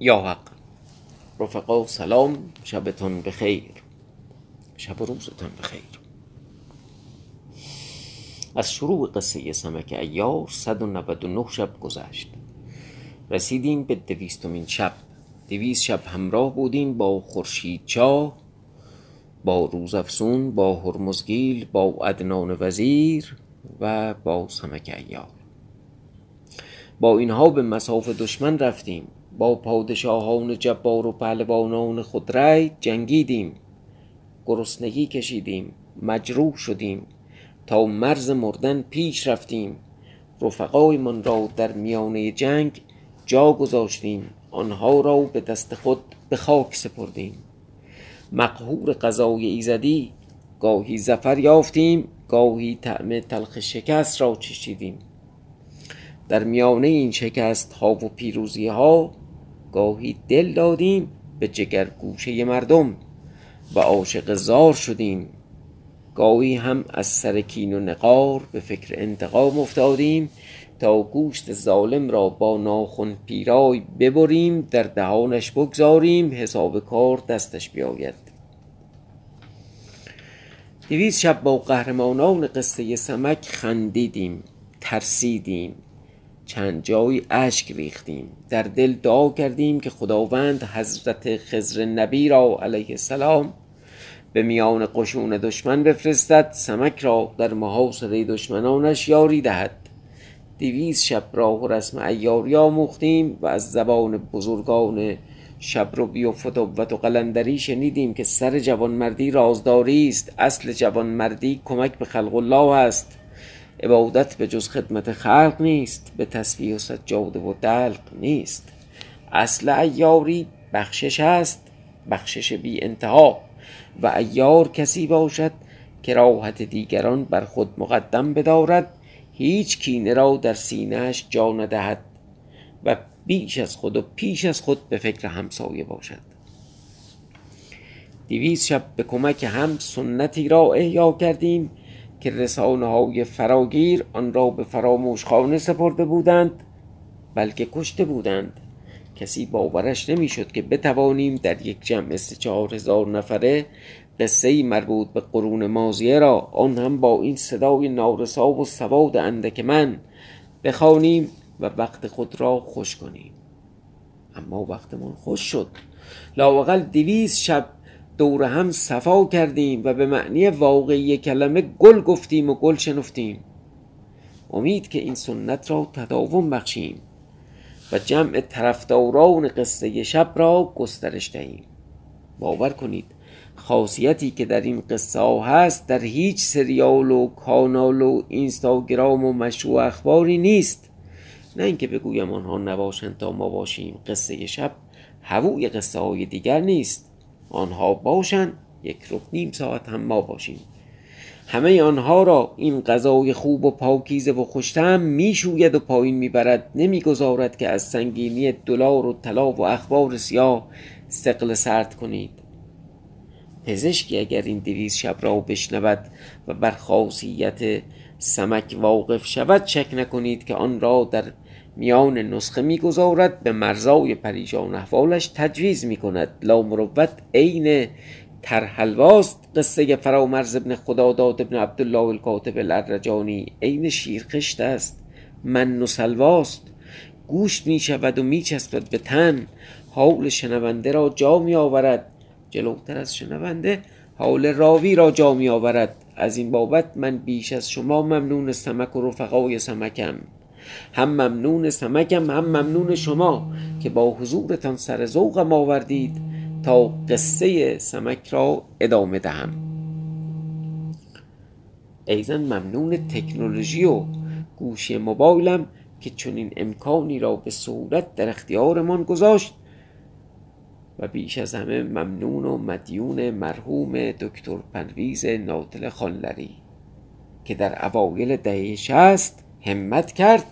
یا حق. رفقا سلام شبتان بخیر. شب و روزتان بخیر. از شروع قصه سمک ایار صد و نود و نه شب گذشت. رسیدیم به دویستمین شب. دویست شب همراه بودیم با خورشید چاه با روزافزون با هرمزگیل با عدنان وزیر و با سمک ایار. با اینها به مساف دشمن رفتیم. با پادشاهان جبار و پهلوانان خودرأی جنگیدیم. گرسنگی کشیدیم. مجروح شدیم. تا مرز مردن پیش رفتیم. رفقایمان را در میانه جنگ جا گذاشتیم. آنها را به دست خود به خاک سپردیم. مقهور قضای ایزدی گاهی ظفر یافتیم گاهی طعم تلخ شکست را چشیدیم. در میانه این شکست ها و پیروزی ها گاهی دل دادیم به جگر گوشه مردم و عاشق زار شدیم. گاهی هم از سر کین و نقار به فکر انتقام افتادیم تا گوشت ظالم را با ناخن پیرای ببریم در دهانش بگذاریم حساب کار دستش بیاید. دویست شب با قهرمانان قصه سمک خندیدیم ترسیدیم. چند جای اشک ریختیم. در دل دعا کردیم که خداوند حضرت خضر نبی را علیه السلام به میان قشون دشمن بفرستد سمک را در محاصره دشمنانش یاری دهد. دویست شب راه و رسم عیاری آموختیم و از زبان بزرگان شبربی و فتوت و قلندری شنیدیم که سر جوانمردی رازداری است. اصل جوانمردی کمک به خلق الله است. عبادت به جز خدمت خلق نیست به تسبیح و سجاده و دلق نیست. اصل عیاری بخشش است بخشش بی انتها. و عیار کسی باشد که راحت دیگران بر خود مقدم بدارد هیچ کینه را در سینهش جا ندهد و بیش از خود و پیش از خود به فکر همسایه باشد. دویست شب به کمک هم سنتی را احیا کردیم. که رسانه های فراگیر آن را به فراموش خانه سپرده بودند بلکه کشته بودند. کسی باورش نمی‌شد که بتوانیم در یک جمع سه چهار هزار نفره قصه مربوط به قرون مازیه را آن هم با این صدای نارسا و سواد اندک من بخوانیم و وقت خود را خوش کنیم. اما وقتمان خوش شد. لااقل دویست شب دور هم صفا کردیم و به معنی واقعی کلمه گل گفتیم و گل شنفتیم. امید که این سنت را تداوم بخشیم و جمع طرفداران قصه شب را گسترش دهیم. باور کنید خاصیتی که در این قصه ها هست در هیچ سریال و کانال و اینستاگرام و مشروع اخباری نیست. نه اینکه بگویم آنها نباشند تا ما باشیم قصه شب هووی قصه های دیگر نیست. آنها باشند یک رب نیم ساعت هم ما باشیم. همه آنها را این غذای خوب و پاکیزه و خوشتم می‌شوید و پایین می‌برد. نمی‌گذارد که از سنگینی دلار و طلا و اخبار سیاه سقل سرد کنید. پزشکی اگر این دویست شب را بشنود و بر خاصیت سمک واقف شود شک نکنید که آن را در میان نسخه می‌گذارد به مرزای پریشان احوالش تجویز می‌کند. لا مروت عین ترحلواست. قصه فرامرز ابن خداداد ابن عبدالله الکاتب الارجانی عین شیرخشت است. من و سلواست گوشت می شود و می چسبد به تن. حال شنونده را جا می آورد جلوتر از شنونده حال راوی را جا می آورد از این بابت من بیش از شما ممنون سمک و رفقای سمکم. هم ممنون سمکم هم ممنون شما که با حضورتان سر ذوقم آوردید تا قصه سمک را ادامه دهم. ایزن ممنون تکنولوژی و گوشی موبایلم که چنین امکانی را به صورت در اختیارمان گذاشت و بیش از همه ممنون و مدیون مرحوم دکتر پرویز ناطل خانلری که در اوایل دهه شست همت کرد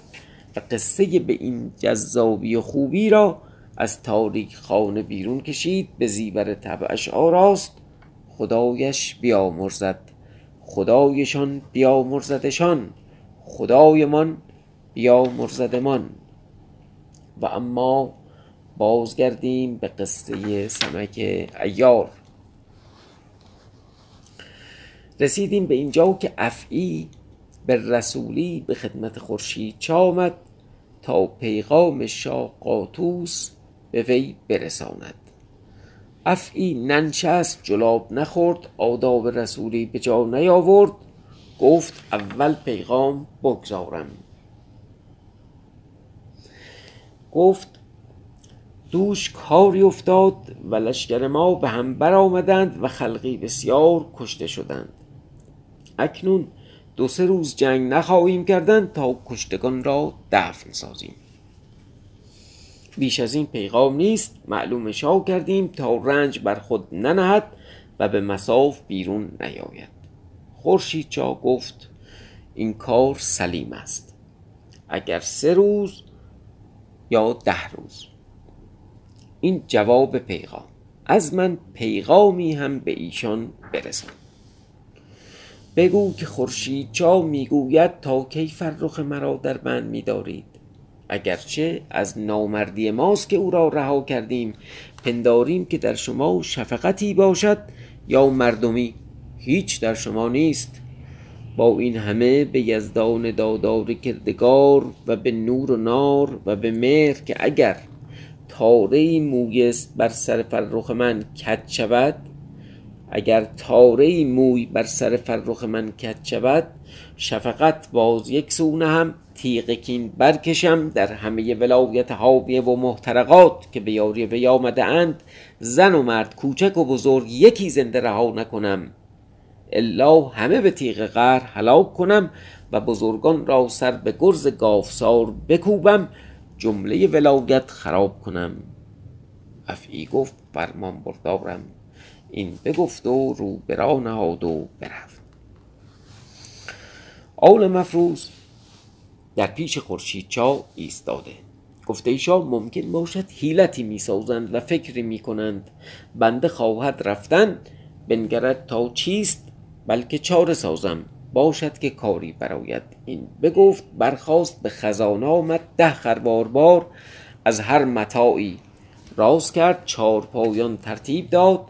و قصه به این جذابی و خوبی را از تاریک خانه بیرون کشید به زیور طبعش آراست. خدایش بیامرزد. خدایشان بیامرزدشان. خدایمان بیامرزدمان. و اما بازگردیم به قصه سمک ایار رسیدیم به اینجا که افعی به رسولی به خدمت خورشید چا آمد تا پیغام شاه قاطوس به وی برساند. افعی ننشست جلاب نخورد آداب رسولی به جا نیاورد. گفت اول پیغام بگذارم. گفت دوش کاری افتاد و لشکر ما به هم برآمدند و خلقی بسیار کشته شدند. اکنون دو سه روز جنگ نخواهیم کردن تا کشتگان را دفن سازیم. بیش از این پیغام نیست معلوم شاه کردیم تا رنج بر خود ننهد و به مساف بیرون نیاید. خورشید چا گفت این کار سلیم است. اگر سه روز یا ده روز. این جواب پیغام. از من پیغامی هم به ایشان برسان بگو که خورشید چا می‌گوید تا کی فرخ مرا در بند میدارید. اگرچه از نامردی ماست که او را رها کردیم پنداریم که در شما شفقتی باشد یا مردمی هیچ در شما نیست. با این همه به یزدان دادار کردگار و به نور و نار و به مهر که اگر تاره مویست بر سر فرخ من کج شود اگر تاره موی بر سر فرخ من کج شود شفقت باز یک سو هم تیغ کین برکشم در همه ولایت حاویه و محترقات که به یاری وی آمده اند زن و مرد کوچک و بزرگ یکی زنده رها نکنم. الا همه به تیغ قهر هلاک کنم و بزرگان را سر به گرز گافسار بکوبم جمله ولایت خراب کنم. افعی گفت فرمان بردارم. این بگفت و رو برا نهاد و برفت. آل مفروز در پیش خورشید چا ایستاده. گفته ایشا ممکن باشد حیلتی می‌سازند و فکری می‌کنند. بنده خواهد رفتن بنگرد تا چیست؟ بلکه چاره سازم. باشد که کاری براید این بگفت برخواست به خزانه آمد ده خروار بار. از هر متاعی راز کرد چار پایان ترتیب داد.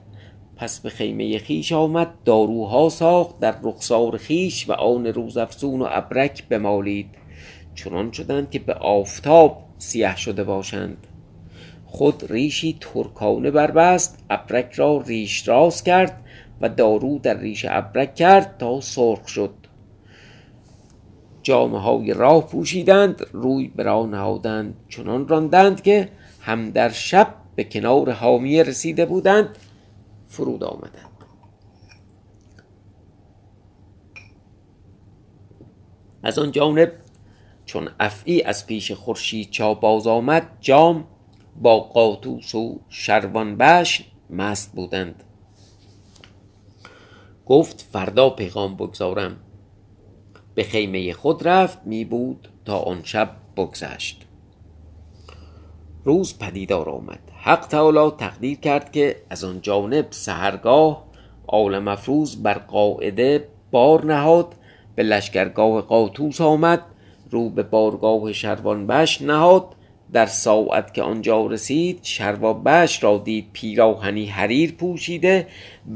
پس به خیمه خیش آمد داروها ساخت در رخسار خیش و آن روزافزون و ابرک بمالید. چنان شدند که به آفتاب سیه شده باشند. خود ریشی ترکانه بربست ابرک را ریش راست کرد و دارو در ریش ابرک کرد تا سرخ شد. جامه های راه پوشیدند روی به راه نهادند. چنان راندند که هم در شب به کنار حامیه رسیده بودند فرود آمدند از آن جانب چون افعی از پیش خورشید چا باز آمد جام با قاطوس و شروان بش مست بودند. گفت فردا پیغام بگذارم. به خیمه خود رفت می بود تا آن شب بگذشت. روز پدیدار آمد. حق تعالی تقدیر کرد که از آن جانب سهرگاه آل مفروز بر قاعده بار نهاد به لشکرگاه قاطوس آمد رو به بارگاه شروان بش نهاد. در ساعت که آنجا رسید بش را دید پیراهنی حریر پوشیده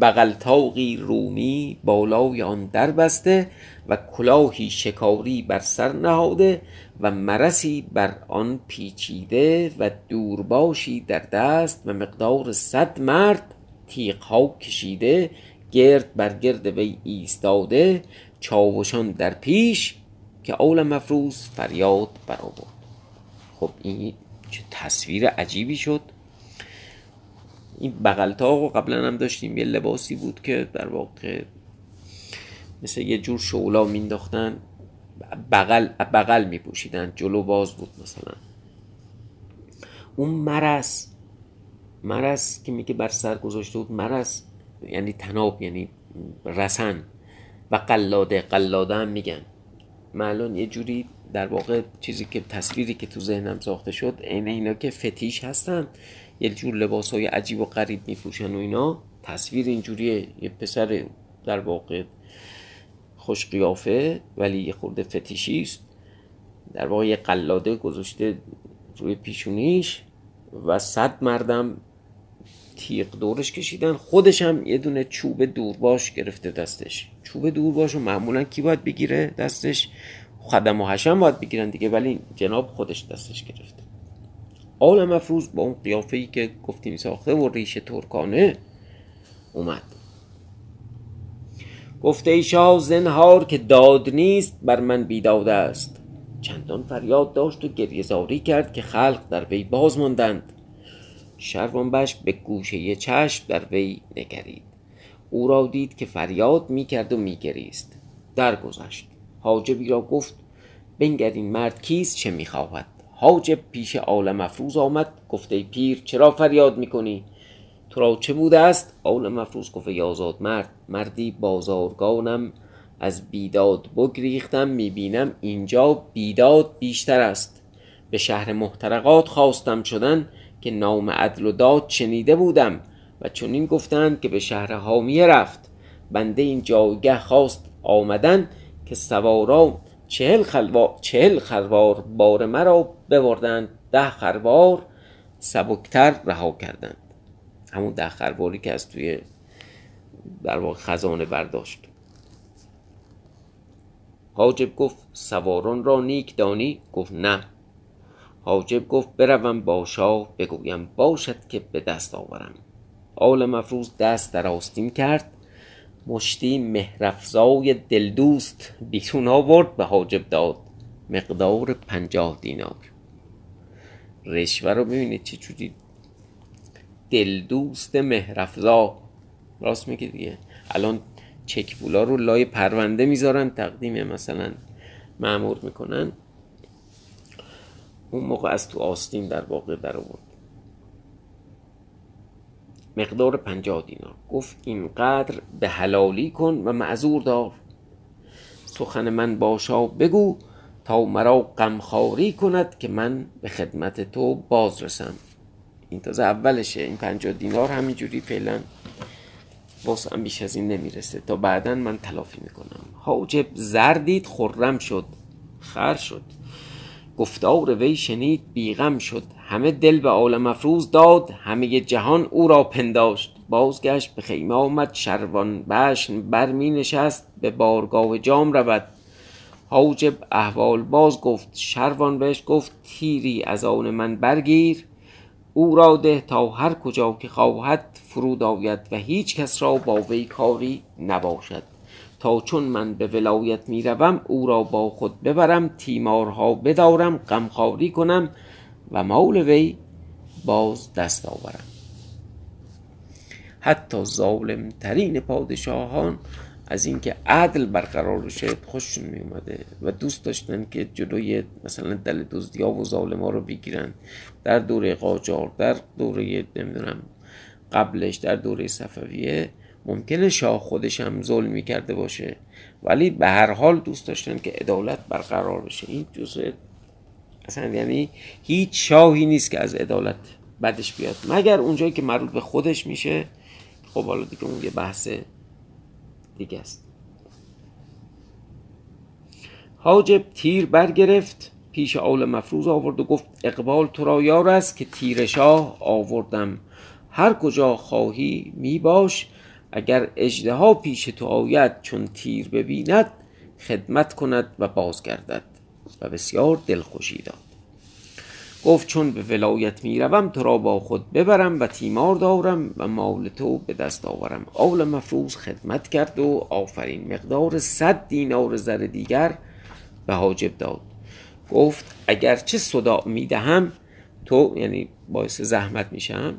بغل تاقی رومی بالای آن در بسته و کلاهی شکاری بر سر نهاده و مرسی بر آن پیچیده و دورباشی در دست و مقدار صد مرد تیغها کشیده گرد بر گرد وی ایستاده چاوشان در پیش که اول مفروض فریاد برآورد. خب این چه تصویر عجیبی شد. این بغلتاق و قبلا هم داشتیم یه لباسی بود که در واقع مثل یه جور شولا مینداختن بغل بغل میپوشیدن جلو باز بود مثلا. اون مرس مرس که میگه بر سر گذاشته بود مرس یعنی تناب یعنی رسن. و قلاده قلاده هم میگن. معلوم یه جوری در واقع چیزی که تصویری که تو ذهنم ساخته شد عین اینا که فتیش هستن یه جور لباس های عجیب و غریب میپوشن و اینا تصویر اینجوریه. یه پسر در واقع خوش قیافه ولی یه خورده فتیشی است در واقع یه قلاده گذاشته روی پیشونیش و صد مردم تیغ دورش کشیدن. خودش هم یه دونه چوب دورباش گرفته دستش. چوب دورباش رو معمولا کی باید بگیره دستش؟ خدم و حشم باید بگیرن دیگه ولی جناب خودش دستش گرفته. آل مفروض با اون قیافه ای که گفتیم ساخته و ریش ترکانه اومد. گفته ای شاه زنهار که داد نیست بر من بیداد است. چندان فریاد داشت و گریه کرد که خلق در وی باز ماندند. شروانبش به گوشه چشم در وی نگرید. او را دید که فریاد می‌کرد و میگریست. درگذشت. حاجبی را گفت بنگر این مرد کیست چه می‌خواهد؟ حاجب پیش عالم افروز آمد گفته پیر چرا فریاد می‌کنی؟ تو را چه بوده است؟ عالم افروز گفته یازاد مرد. مردی بازارگانم از بیداد بگریختم می‌بینم اینجا بیداد بیشتر است. به شهر محترقات خواستم شدن که نام عدل و داد چنیده بودم و چنین گفتند که به شهر حامیه رفت. بنده این جایگه خواست آمدن که سوارا چهل, خلوار چهل خروار بار مرا ببردند. ده خروار سبکتر رها کردند. همون ده خرواری که از توی در واقع خزانه برداشت. حاجب گفت سواران را نیک دانی؟ گفت نه. حاجب گفت بروم با شاه بگویم باشد که به دست آورم. آل مفروض دست در آستین کرد. مشتی مهرفزای دلدوست بیرون آورد به حاجب داد. مقدار پنجاه دینار. رشوه رو ببینید چه جوری دلدوست مهرفزا راست میگه دیگه. الان چکبولا رو لای پرونده می‌ذارن تقدیم مثلا معمور می‌کنن. اون موقع از تو آستین در واقع در آورد. مقدار پنجاه دینار. گفت اینقدر به حلالی کن و معذور دار. سخن من باشا بگو تا مرا غمخواری کند که من به خدمت تو باز رسم این تازه اولشه. این پنجاه دینار همینجوری فعلا واسم بیش از این نمی‌رسه. تا بعدا من تلافی می‌کنم. حاجب زردید خرم شد. خر شد. گفتار وی شنید بیغم شد. همه دل به عالم افروز داد. همه جهان او را پنداشت. بازگشت به خیمه آمد. شروان بشن بر می نشست. به بارگاه جام رود. حاجب احوال باز گفت. شروان بهش گفت تیری از آن من برگیر. او را ده تا هر کجا که خواهد فرود آید و هیچ کس را با وی کاری نباشد. تا چون من به ولایت می روم او را با خود ببرم تیمارها بدارم غمخواری کنم و مال وی باز دست آورم. حتی ظالم ترین پادشاهان از اینکه عدل برقرار بشه خوششون می اومده و دوست داشتن که جلوی مثلا دل دزدی ها و ظالم ها رو بگیرن. در دوره قاجار در دوره نمی‌دونم قبلش در دوره صفویه ممکنه شاه خودش هم ظلم می‌کرده باشه. ولی به هر حال دوست داشتن که عدالت برقرار بشه. این جزء اصلا یعنی هیچ شاهی نیست که از عدالت بدش بیاد. مگر اونجایی که مربوط به خودش میشه. خب حالا دیگه اون یه بحث دیگه است. حاجب تیر برگرفت پیش آل مفروض آورد و گفت اقبال تو را یار است که تیر شاه آوردم. هر کجا خواهی می باش اگر اجده پیش تو آید چون تیر ببیند خدمت کند و بازگردد. و بسیار دلخوشی داد. گفت چون به ولایت می روم تو را با خود ببرم و تیمار دارم و مال تو به دست آورم. آول مفروض خدمت کرد و آفرین مقدار صد دینار زر دیگر به حاجب داد. گفت اگرچه صدا می دهم تو یعنی باعث زحمت میشم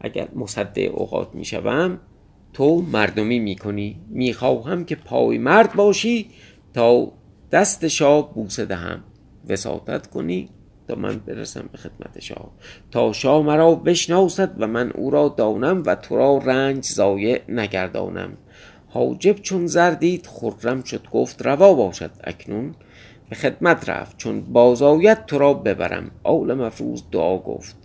اگر مصده اوقات می‌شوم تو مردمی می‌کنی. می‌خواهم که پای مرد باشی تا دست شاه بوسه دهم. وساطت کنی تا من برسم به خدمت شاه تا شاه مرا بشناسد و من او را دانم و تو را رنج زایع نگردانم. حاجب چون زردید خرم شد گفت روا باشد اکنون. به خدمت رفت چون بازاید تو را ببرم. آول مفروض دعا گفت.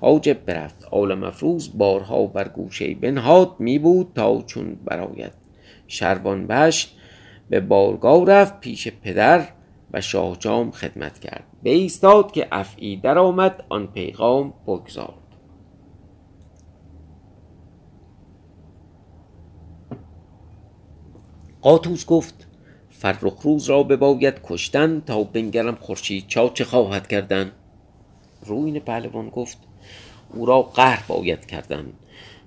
حاجب برفت. آل مفروز بارها بر گوشه بنهاد می بود تا چون براید شروان بشت به بارگاه رفت پیش پدر. و شاه جام خدمت کرد. ایستاد که افعی در آمد آن پیغام بگذارد. قاطوس گفت فرخ روز را بباید کشتن تا بنگرم خورشید چا چه خواهد کردن؟ روین پهلوان گفت او را قهر باید کردن.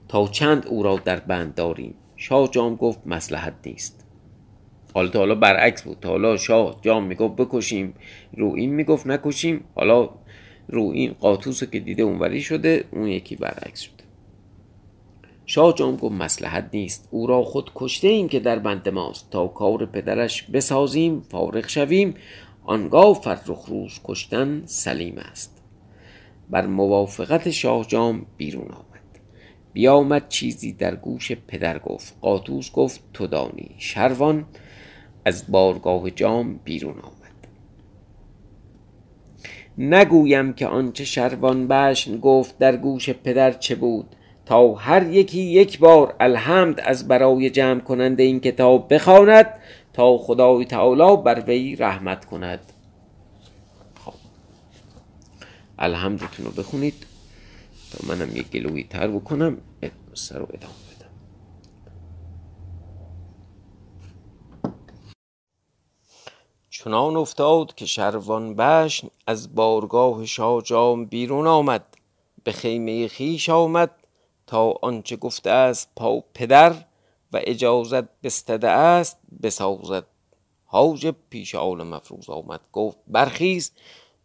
تا چند او را در بند داریم؟ شاه جام گفت مسلحت نیست. حالا تا حالا برعکس بود. تا حالا شاه جام می‌گفت بکشیم رو این می‌گفت نکشیم. حالا رو این قاطوس که دیده اونوری شده اون یکی برعکس شده. شاه جام گفت مسلحت نیست. او را خود کشته ایم که در بند ماست. تا کار پدرش بسازیم فارغ شویم. آنگاه فرخ روز کشتن سلیم است. بر موافقت شاه جام بیرون آمد. بیامد چیزی در گوش پدر گفت. قاطوس گفت تو دانی شروان از بارگاه جام بیرون آمد. نگویم که آنچه شروان بشن گفت در گوش پدر چه بود؟ تا هر یکی یک بار الحمد از برای جمع کننده این کتاب بخواند تا خدای تعالی بر وی رحمت کند. خب. الحمدتون رو بخونید تا منم یک گلوی تر بکنم. سر رو ادامه. چنان افتاد که شروان بشن از بارگاه شاهجام بیرون آمد به خیمه خیش آمد تا آنچه گفته است پا پدر و اجازت بستده است بسازد. حاجب پیش آل مفروض آمد گفت برخیز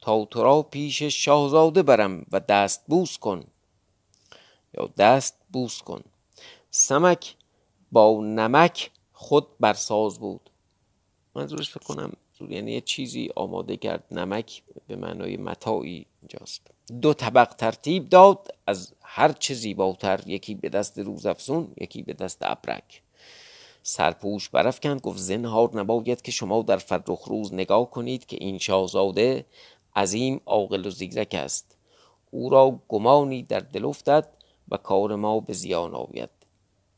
تا تو را پیش شاهزاده برم و دست بوس کن. یا دست بوس کن. سمک با نمک خود برساز بود. منظورش فکر کنم یعنی یه چیزی آماده کرد نمک به معنای متاعی اینجاست. دو طبق ترتیب داد از هر چه زیباتر یکی به دست روزافزون یکی به دست ابرک. سرپوش برافکند گفت زنهار نباید که شما در فرخ روز نگاه کنید که این شاهزاده عظیم عاقل و زیرک است. او را گمانی در دل افتد و کار ما به زیان آید.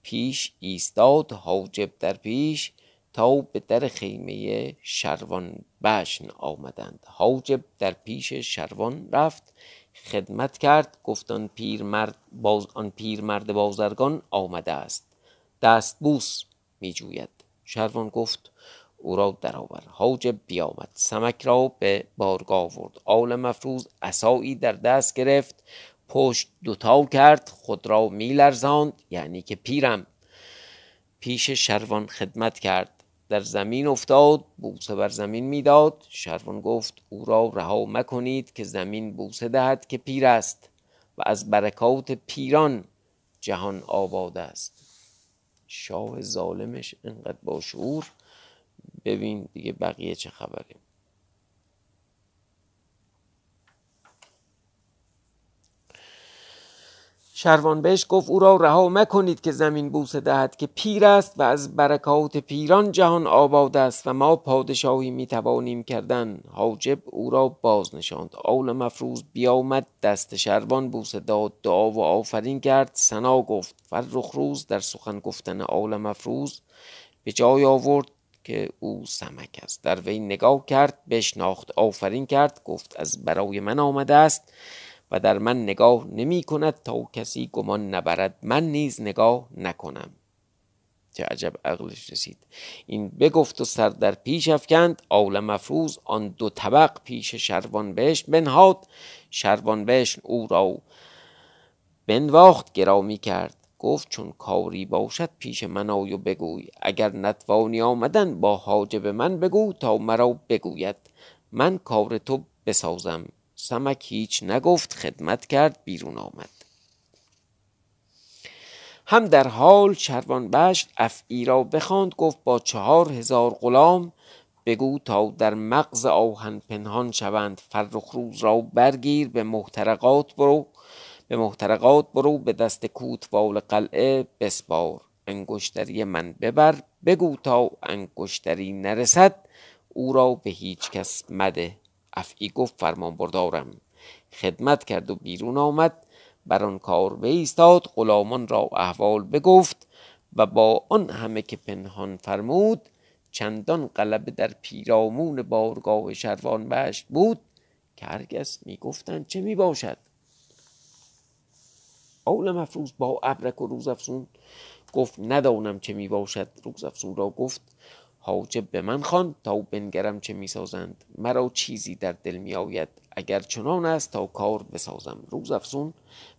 پیش ایستاد حاجب در پیش تا به در خیمه شروان بشن آمدند. حاجب در پیش شروان رفت خدمت کرد گفت آن پیرمرد باز آن پیرمرد بازرگان آمده است. دست بوس می جوید شروان گفت او را درآور. حاجب بیامد. سمک را به بارگاه آورد. آل مفروز عصایی در دست گرفت. پشت دوتا کرد. خود را میلرزاند یعنی که پیرم. پیش شروان خدمت کرد. در زمین افتاد بوسه بر زمین می‌داد. شروان گفت او را رها مکنید که زمین بوسه دهد که پیر است و از برکات پیران جهان آباد است. شاه ظالمش انقدر با شعور. ببین دیگه بقیه چه خبره. شروان بهش گفت او را رها مکنید که زمین بوسه دهد که پیر است و از برکات پیران جهان آباد است و ما پادشاهی می توانیم کردن. حاجب او را باز نشاند آول مفروض بیامد دست شروان بوسه داد دعا و آفرین کرد. سنا گفت فرخ روز در سخن گفتن آول مفروض به جای آورد که او سمک است. در وی نگاه کرد بشناخت آفرین کرد گفت از برای من آمده است و در من نگاه نمی کند تا کسی گمان نبرد. من نیز نگاه نکنم. چه عجب عقلش رسید. این بگفت و سر در پیش افکند. آول مفروض آن دو طبق پیش شروان بهش بنهاد. شروان بهش او را بنواخت گرامی کرد. گفت چون کاری باشد پیش من آی و بگوی. اگر نتوانی آمدن با حاجب من بگو تا مرا بگوید. من کار تو بسازم. سمک هیچ نگفت خدمت کرد بیرون آمد. هم در حال شروان بشت افعی را بخواند گفت با چهار هزار غلام بگو تا در مغز آهن پنهان شوند. فرخ روز را برگیر به محترقات برو به محترقات برو به دست کوتوال قلعه بسپار. انگشتری من ببر بگو تا انگشتری نرسد او را به هیچ کس مده. افعی گفت فرمان بردارم. خدمت کرد و بیرون آمد. بر آن کار بایستاد غلامان را احوال بگفت و با آن همه که پنهان فرمود چندان غلبه در پیرامون بارگاه شروان بشت بود که هرگز می‌گفتند چه می‌باشد. اول مفروض با ابرک و روزافزون گفت ندانم چه می‌باشد. روزافزون را گفت حاجب به من خوان تا بنگرم چه می‌سازند. مرا چیزی در دل میآید. اگر چنان است تا کار بسازم. روز افزون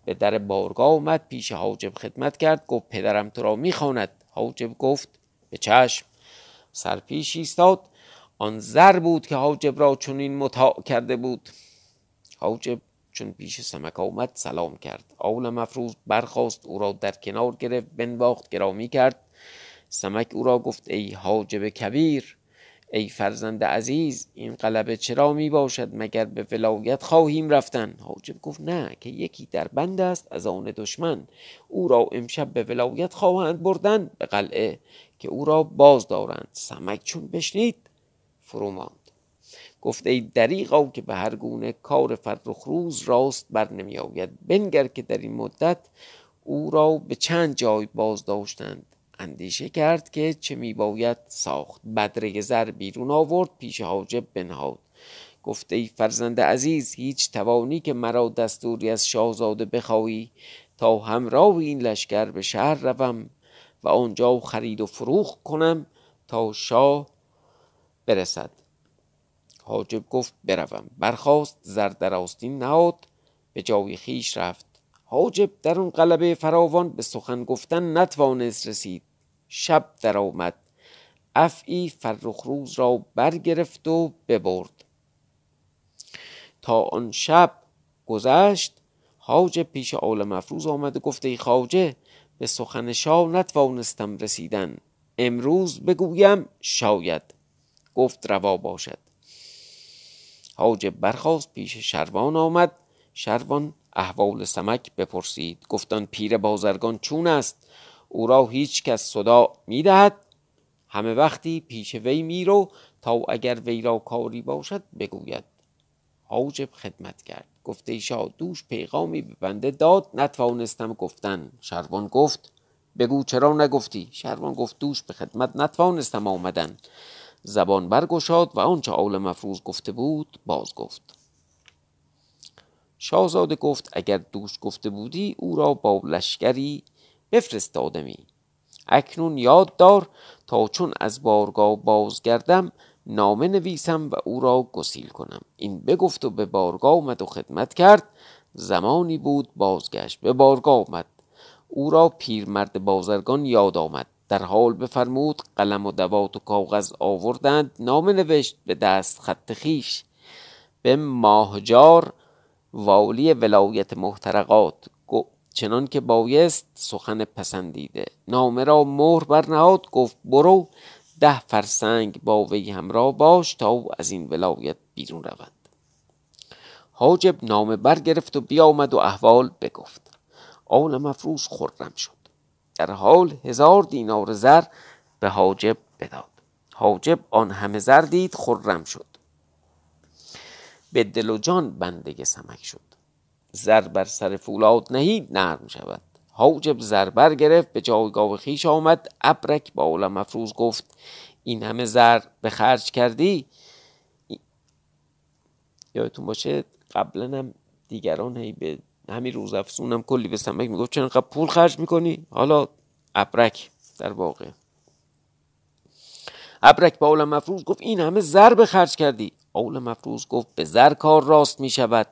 به در بارگاه آمد پیش حاجب خدمت کرد گفت پدرم تو را می‌خواند. حاجب گفت به چشم سرپیش ایستاد. آن زر بود که حاجب را چنین مطاع کرده بود. حاجب چون پیش سمک آمد سلام کرد. آول مفروض برخواست او را در کنار گرفت بنواخت گرامی کرد. سمک او را گفت ای حاجب کبیر ای فرزند عزیز این قلبه چرا می باشد مگر به ولایت خواهیم رفتن؟ حاجب گفت نه که یکی در بند است از آن دشمن. او را امشب به ولایت خواهند بردن به قلعه که او را باز دارند. سمک چون بشنید فرو ماند گفت ای دریغا که به هر گونه کار فرخ روز راست بر نمی آید. بنگر که در این مدت او را به چند جای باز داشتند. اندیشه کرد که چه می باید ساخت. بدره زر بیرون آورد پیش حاجب بنهاد. گفته ای فرزند عزیز هیچ توانی که مرا دستوری از شاهزاده بخواهی؟ تا همراه این لشکر به شهر روم و آنجا خرید و فروخ کنم تا شاه برسد. حاجب گفت بروم. برخواست زر در آستین نهاد به جای خیش رفت. حاجب در اون قلبه فراوان به سخن گفتن نتوانست رسید. شب درآمد. افعی فرخروز را برگرفت و ببرد. تا آن شب گذشت حاجب پیش آل مفروز آمد و گفته ای خواجه به سخن شاه نتوانستم رسیدن. امروز بگویم شاید. گفت روا باشد. حاجب برخواست پیش شروان آمد. شروان احوال سمک بپرسید. گفتان پیر بازرگان چون است؟ او را هیچ کس صدا می‌دهد. همه وقتی پیش وی میرو تا اگر وی را کاری باشد بگوید. حاجب خدمت کرد. گفته ایشا دوش پیغامی به بنده داد. نتوانستم گفتن. شروان گفت بگو چرا نگفتی؟ شروان گفت دوش به خدمت نتوانستم آمدن. زبان برگشاد و آنچه آول مفروض گفته بود باز گفت. شاهزاده گفت اگر دوش گفته بودی او را با لشکری بفرستادمی. اکنون یاد دار تا چون از بارگاه بازگردم نامه نویسم و او را گسیل کنم. این بگفت و به بارگاه آمد و خدمت کرد. زمانی بود بازگشت به بارگاه آمد. او را پیرمرد بازرگان یاد آمد. در حال بفرمود قلم و دوات و کاغذ آوردند. نامه نوشت به دست خط خیش. به ماهجار والی ولایت محترقات. چنان که بایست سخن پسندیده. نامه را مهر برنهاد گفت برو ده فرسنگ با وی همراه باش تا از این ولایت بیرون رود. حاجب نامه برگرفت و بیامد و احوال بگفت. آل مفروض خرم شد. در حال هزار دینار زر به حاجب بداد. حاجب آن همه زر دید خرم شد. به دل و جان بنده سمک شد. زر بر سر فولاد نهید نرم شود. حاجب زر گرفت به جایگاه خیش آمد. ابرک با عالم مفروض گفت این همه زر به خرج کردی؟ یادتون باشه قبلا هم دیگران هی به همین روز افسونم کلی به سمک می‌گفت چرا پول خرج می‌کنی؟ حالا ابرک در واقع. ابرک با اول مفروض گفت این همه زر به خرج کردی. اول مفروض گفت به زر کار راست می شود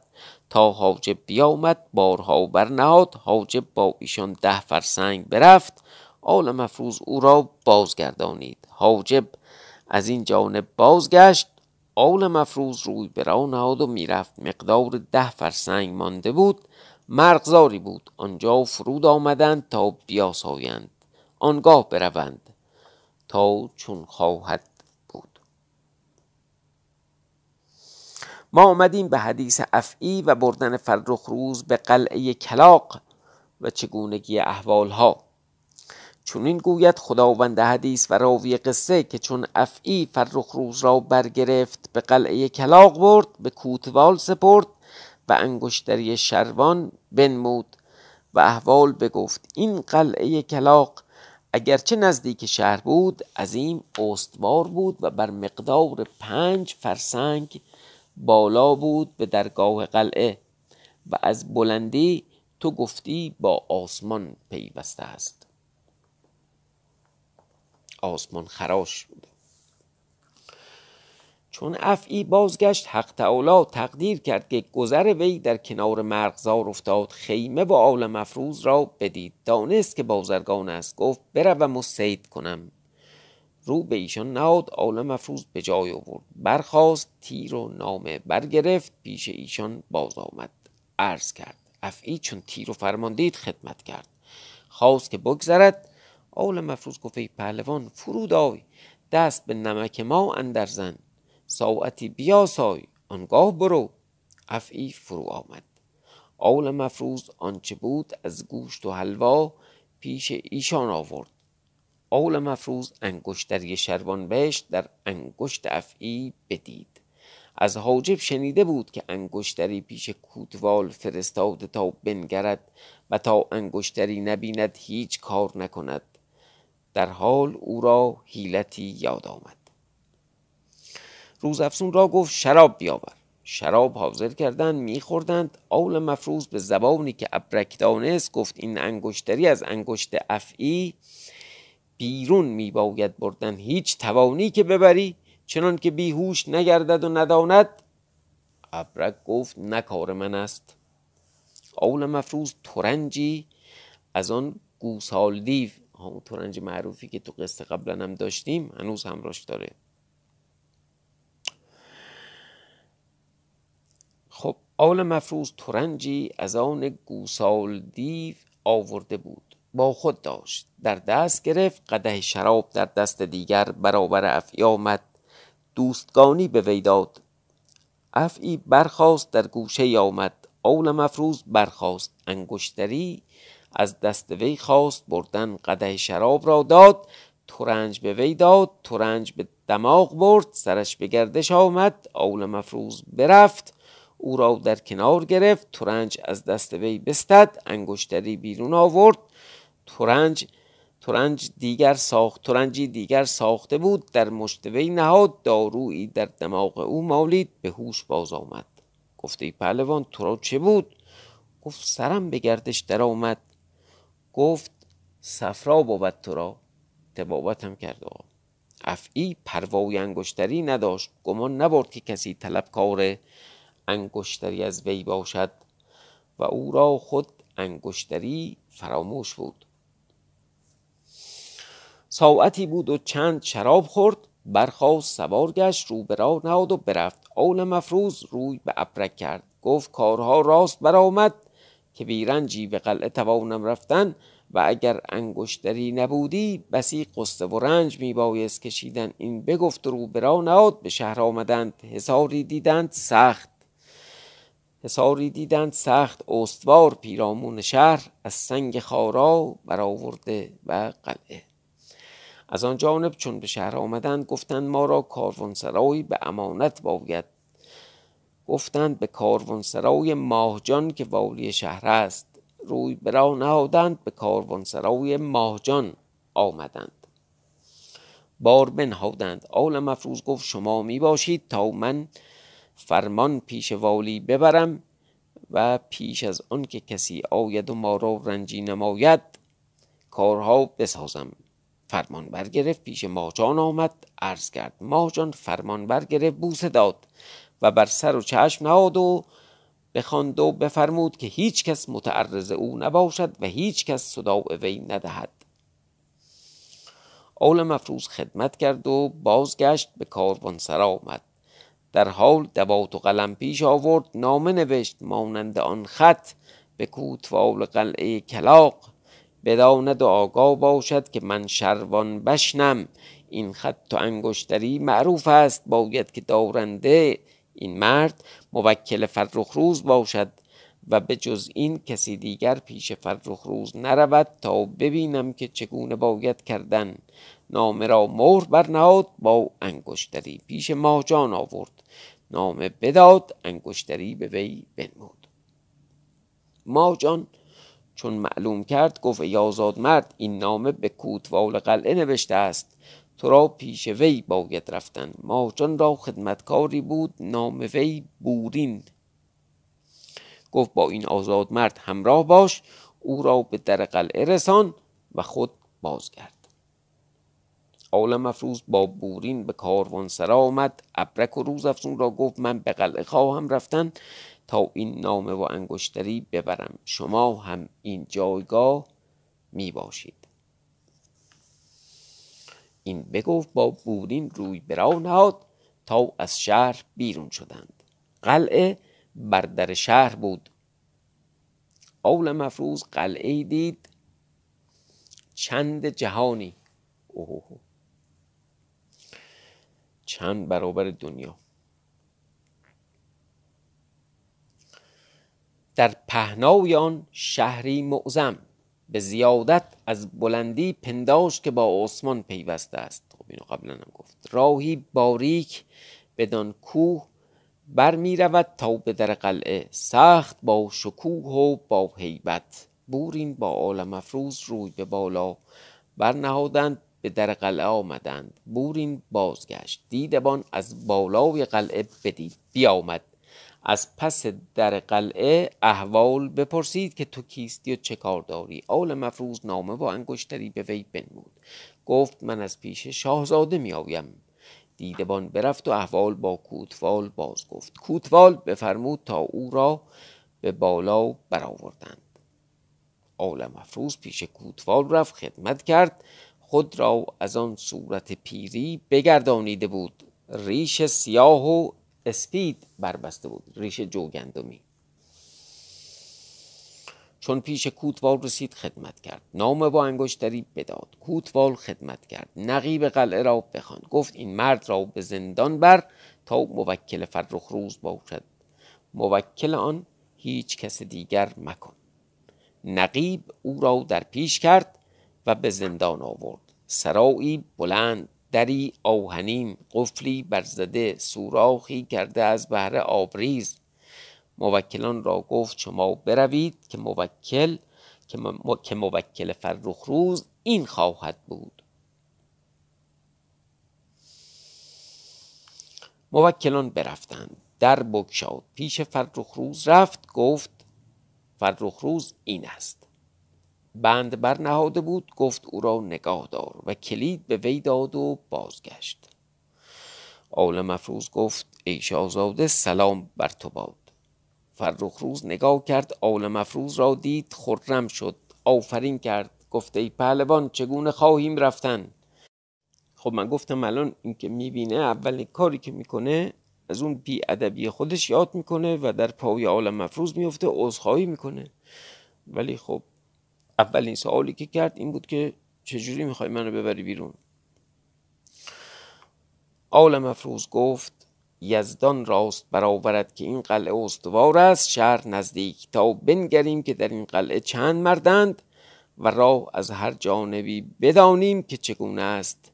تا حاجب بیامد بارها برنهاد. حاجب با ایشان ده فرسنگ برفت. آل مفروض او را بازگردانید. حاجب از این جانب بازگشت. آل مفروض روی برا نهاد و می‌رفت. مقدار ده فرسنگ مانده بود. مرغزاری بود. آنجا فرود آمدند تا بیاسایند. آنگاه بروند. تا چون خواهد ما آمدیم به حدیث افعی و بردن فرخ روز به قلعه کلاق و چگونگی احوالها. چون این گوید خداوند حدیث و راوی قصه که چون افعی فرخ روز را برگرفت به قلعه کلاق برد به کوتوال سپرد و انگشتری شروان بنمود و احوال بگفت این قلعه کلاق اگرچه نزدیک شهر بود عظیم استوار بود و بر مقدار پنج فرسنگ بالا بود به درگاه قلعه و از بلندی تو گفتی با آسمان پیوسته است. آسمان خراش بود. چون افعی بازگشت حق تعالی تقدیر کرد که گذر وی در کنار مرغزار افتاد. خیمه و آل مفروز را بدید. دانست که بازرگان است. گفت بروم و سید کنم. رو به ایشان نهاد آل مفروز به جای آورد. برخواست تیر و نامه برگرفت پیش ایشان باز آمد. عرض کرد افعی چون تیر و فرمان دید خدمت کرد. خواست که بگذرد. آل مفروز گفت پهلوان فرود آی. دست به نمک ما اندر زن. ساعتی بیاسای آنگاه برو. افعی فرو آمد. آول مفروز آنچه بود از گوشت و حلوا پیش ایشان آورد. آول مفروز انگشتری شروان بهشت در انگشت افعی بدید. از حاجب شنیده بود که انگشتری پیش کوتوال فرستاده تا بنگرد و تا انگشتری نبیند هیچ کار نکند. در حال او را حیلتی یاد آمد. روزافزون را گفت شراب بیاور. شراب حاضر کردند میخوردند. آول مفروز به زبانی که ابرک دانست گفت این انگشتری از انگشت افعی بیرون میباید بردن. هیچ توانی که ببری چنان که بیهوش نگردد و نداند. ابرک گفت نکار من است. آول مفروز ترنجی از آن گوسال دیو. همون ترنج معروفی که تو قصه قبلا هم داشتیم هنوز همراش داره. خب آل مفروض ترنجی از آن گوسال دیو آورده بود. با خود داشت. در دست گرفت قده شراب در دست دیگر برابر افعی آمد. دوستگانی به وی داد. افعی برخواست در گوشه آمد. آول مفروض برخواست انگشتری از دست وی خواست. بردن قده شراب را داد. ترنج به وی داد. ترنج به دماغ برد. سرش به گردش آمد. آول مفروض برفت. او را در کنار گرفت. ترنج از دست وی بستد. انگشتری بیرون آورد. ترنج ترنج دیگر ساخت ترنجی دیگر ساخته بود در مشت وی نهاد دارویی در دماغ او مالید به هوش باز آمد. گفته ای پهلوان تو را چه بود؟ گفت سرم به گردش در آمد گفت صفرا بود تو را. تبابت هم کرد افعی پروای انگشتری نداشت. گمان نبرد که کسی طلبکار انگشتری از وی باشد و او را خود انگشتری فراموش بود. ساعتی بود و چند شراب خورد برخواست سوار گشت رو به راه نهاد و برفت. آل مفروز روی به ابرک کرد. گفت کارها راست برآمد که بیرنجی به قلعه توانم رفتن و اگر انگشتری نبودی بسی قصه و رنج می بایست کشیدن. این بگفت رو به راه نهاد به شهر آمدند. حساری دیدند سخت. حساری دیدند سخت. استوار پیرامون شهر از سنگ خارا برآورده و قلعه. از آن جانب چون به شهر آمدند گفتند ما را کاروانسرای به امانت باید. گفتند به کاروانسرای ماهجان که والی شهر است. روی برا نهادند به کاروانسرای ماهجان آمدند. بار بنهادند. آل مفروض گفت شما می باشید تا من فرمان پیش والی ببرم و پیش از آن که کسی آید و ما را رنجی نماید کارها بسازم. فرمان برگرفت پیش ماجان آمد عرض کرد ماجان فرمان برگرفت بوسه داد و بر سر و چشم نهاد و بخواند و بفرمود که هیچ کس متعرض او نباشد و هیچ کس صداع وی ندهد. اول مفروض خدمت کرد و بازگشت به سر آمد. در حال دوات و قلم پیش آورد نامه نوشت مانند آن خط به کوتوال قلعه کلاق. بداند و آگاه باشد که من شروان بشنم. این خط و انگشتری معروف است. باید که دارنده این مرد موکل فرخ روز باشد و به جز این کسی دیگر پیش فرخ روز نرود تا ببینم که چگونه باید کردن. نامه را مهر برنهاد با انگشتری پیش ماجان آورد. نامه بداد انگشتری به وی بنمود. ماجان چون معلوم کرد گفت ای آزاد مرد این نامه به کوتوال قلعه نوشته است. تو را پیش وی باید رفتن. ماجان را خدمتکاری بود نام وی بورین. گفت با این آزاد مرد همراه باش او را به در قلعه رسان و خود بازگرد. آل مفروز با بورین به کاروان سرا آمد. ابرک و روز افزون را گفت من به قلعه خواهم رفتن. تا این نامه و انگشتری ببرم. شما هم این جایگاه می باشید این بگفت با بورین روی برا نهاد تا از شهر بیرون شدند. قلعه بر در شهر بود. آل مفروز قلعه دید. چند جهانی. اوه چند برابر دنیا. در پهنای آن شهری معظم به زیادت از بلندی پنداش که با آسمان پیوسته است. خب اینو قبلا هم گفت. راهی باریک بدان کوه بر می رود تا به در قلعه. سخت با شکوه و با هیبت. بورین با عالم افروز روی به بالا برنهادند به در قلعه آمدند. بورین بازگشت. دیدبان از بالای قلعه بدید بیامد. از پس در قلعه احوال بپرسید که تو کیستی و چه کار داری آل مفروض نامه و انگشتری به وی بنمود. گفت من از پیش شاهزاده می آیم دیدبان برفت و احوال با کوتوال باز گفت. کوتوال بفرمود تا او را به بالا برآوردند. آل مفروض پیش کوتوال رفت خدمت کرد. خود را از آن صورت پیری بگردانیده بود. ریش سیاه و اسپید بربسته بود ریش جوگندمی. چون پیش کوتوال رسید خدمت کرد. نام با انگشتری بداد. کوتوال خدمت کرد. نقیب قلعه را بخوان گفت این مرد را به زندان بر تا موکل فرخ روز باشد. موکل آن هیچ کس دیگر مکن. نقیب او را در پیش کرد و به زندان آورد. سرایی بلند دری آهنین قفلی برزده سوراخی کرده از بهر آبریز. موکلان را گفت شما بروید که موکل که موکل فرخ روز این خواهد بود. موکلان برفتند. در بگشاد. پیش فرخ روز رفت. گفت فرخ روز این است. بند برنهاده بود گفت او را نگاه دار و کلید به وی داد و بازگشت. آل مفروض گفت ای شاهزاده سلام بر تو باد. فرخ روز نگاه کرد آل مفروض را دید خرم شد آفرین کرد گفت ای پهلوان چگونه خواهیم رفتن؟ خب من گفتم الان این که می‌بینه اولین کاری که می‌کنه از اون بی ادبی خودش یاد می‌کنه و در پای عالم مفروض میفته عذرخواهی می‌کنه. ولی خب اولین سوالی که کرد این بود که چجوری می‌خوای منو ببری بیرون؟ آل مفروض گفت یزدان راست برآورد که این قلعه استوار است شهر نزدیک تا بنگریم که در این قلعه چند مردند و راه از هر جانبی بدانیم که چگونه است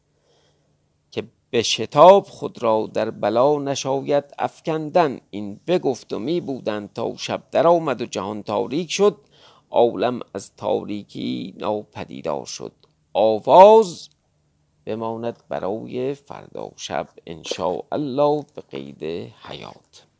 که به شتاب خود را در بلا نشاید افکندن. این بگفت و می بودند تا شب در آمد و جهان تاریک شد. عالم از تاریکی ناپدیدار شد. آواز بماند برای فردا شب ان الله به قید حیات.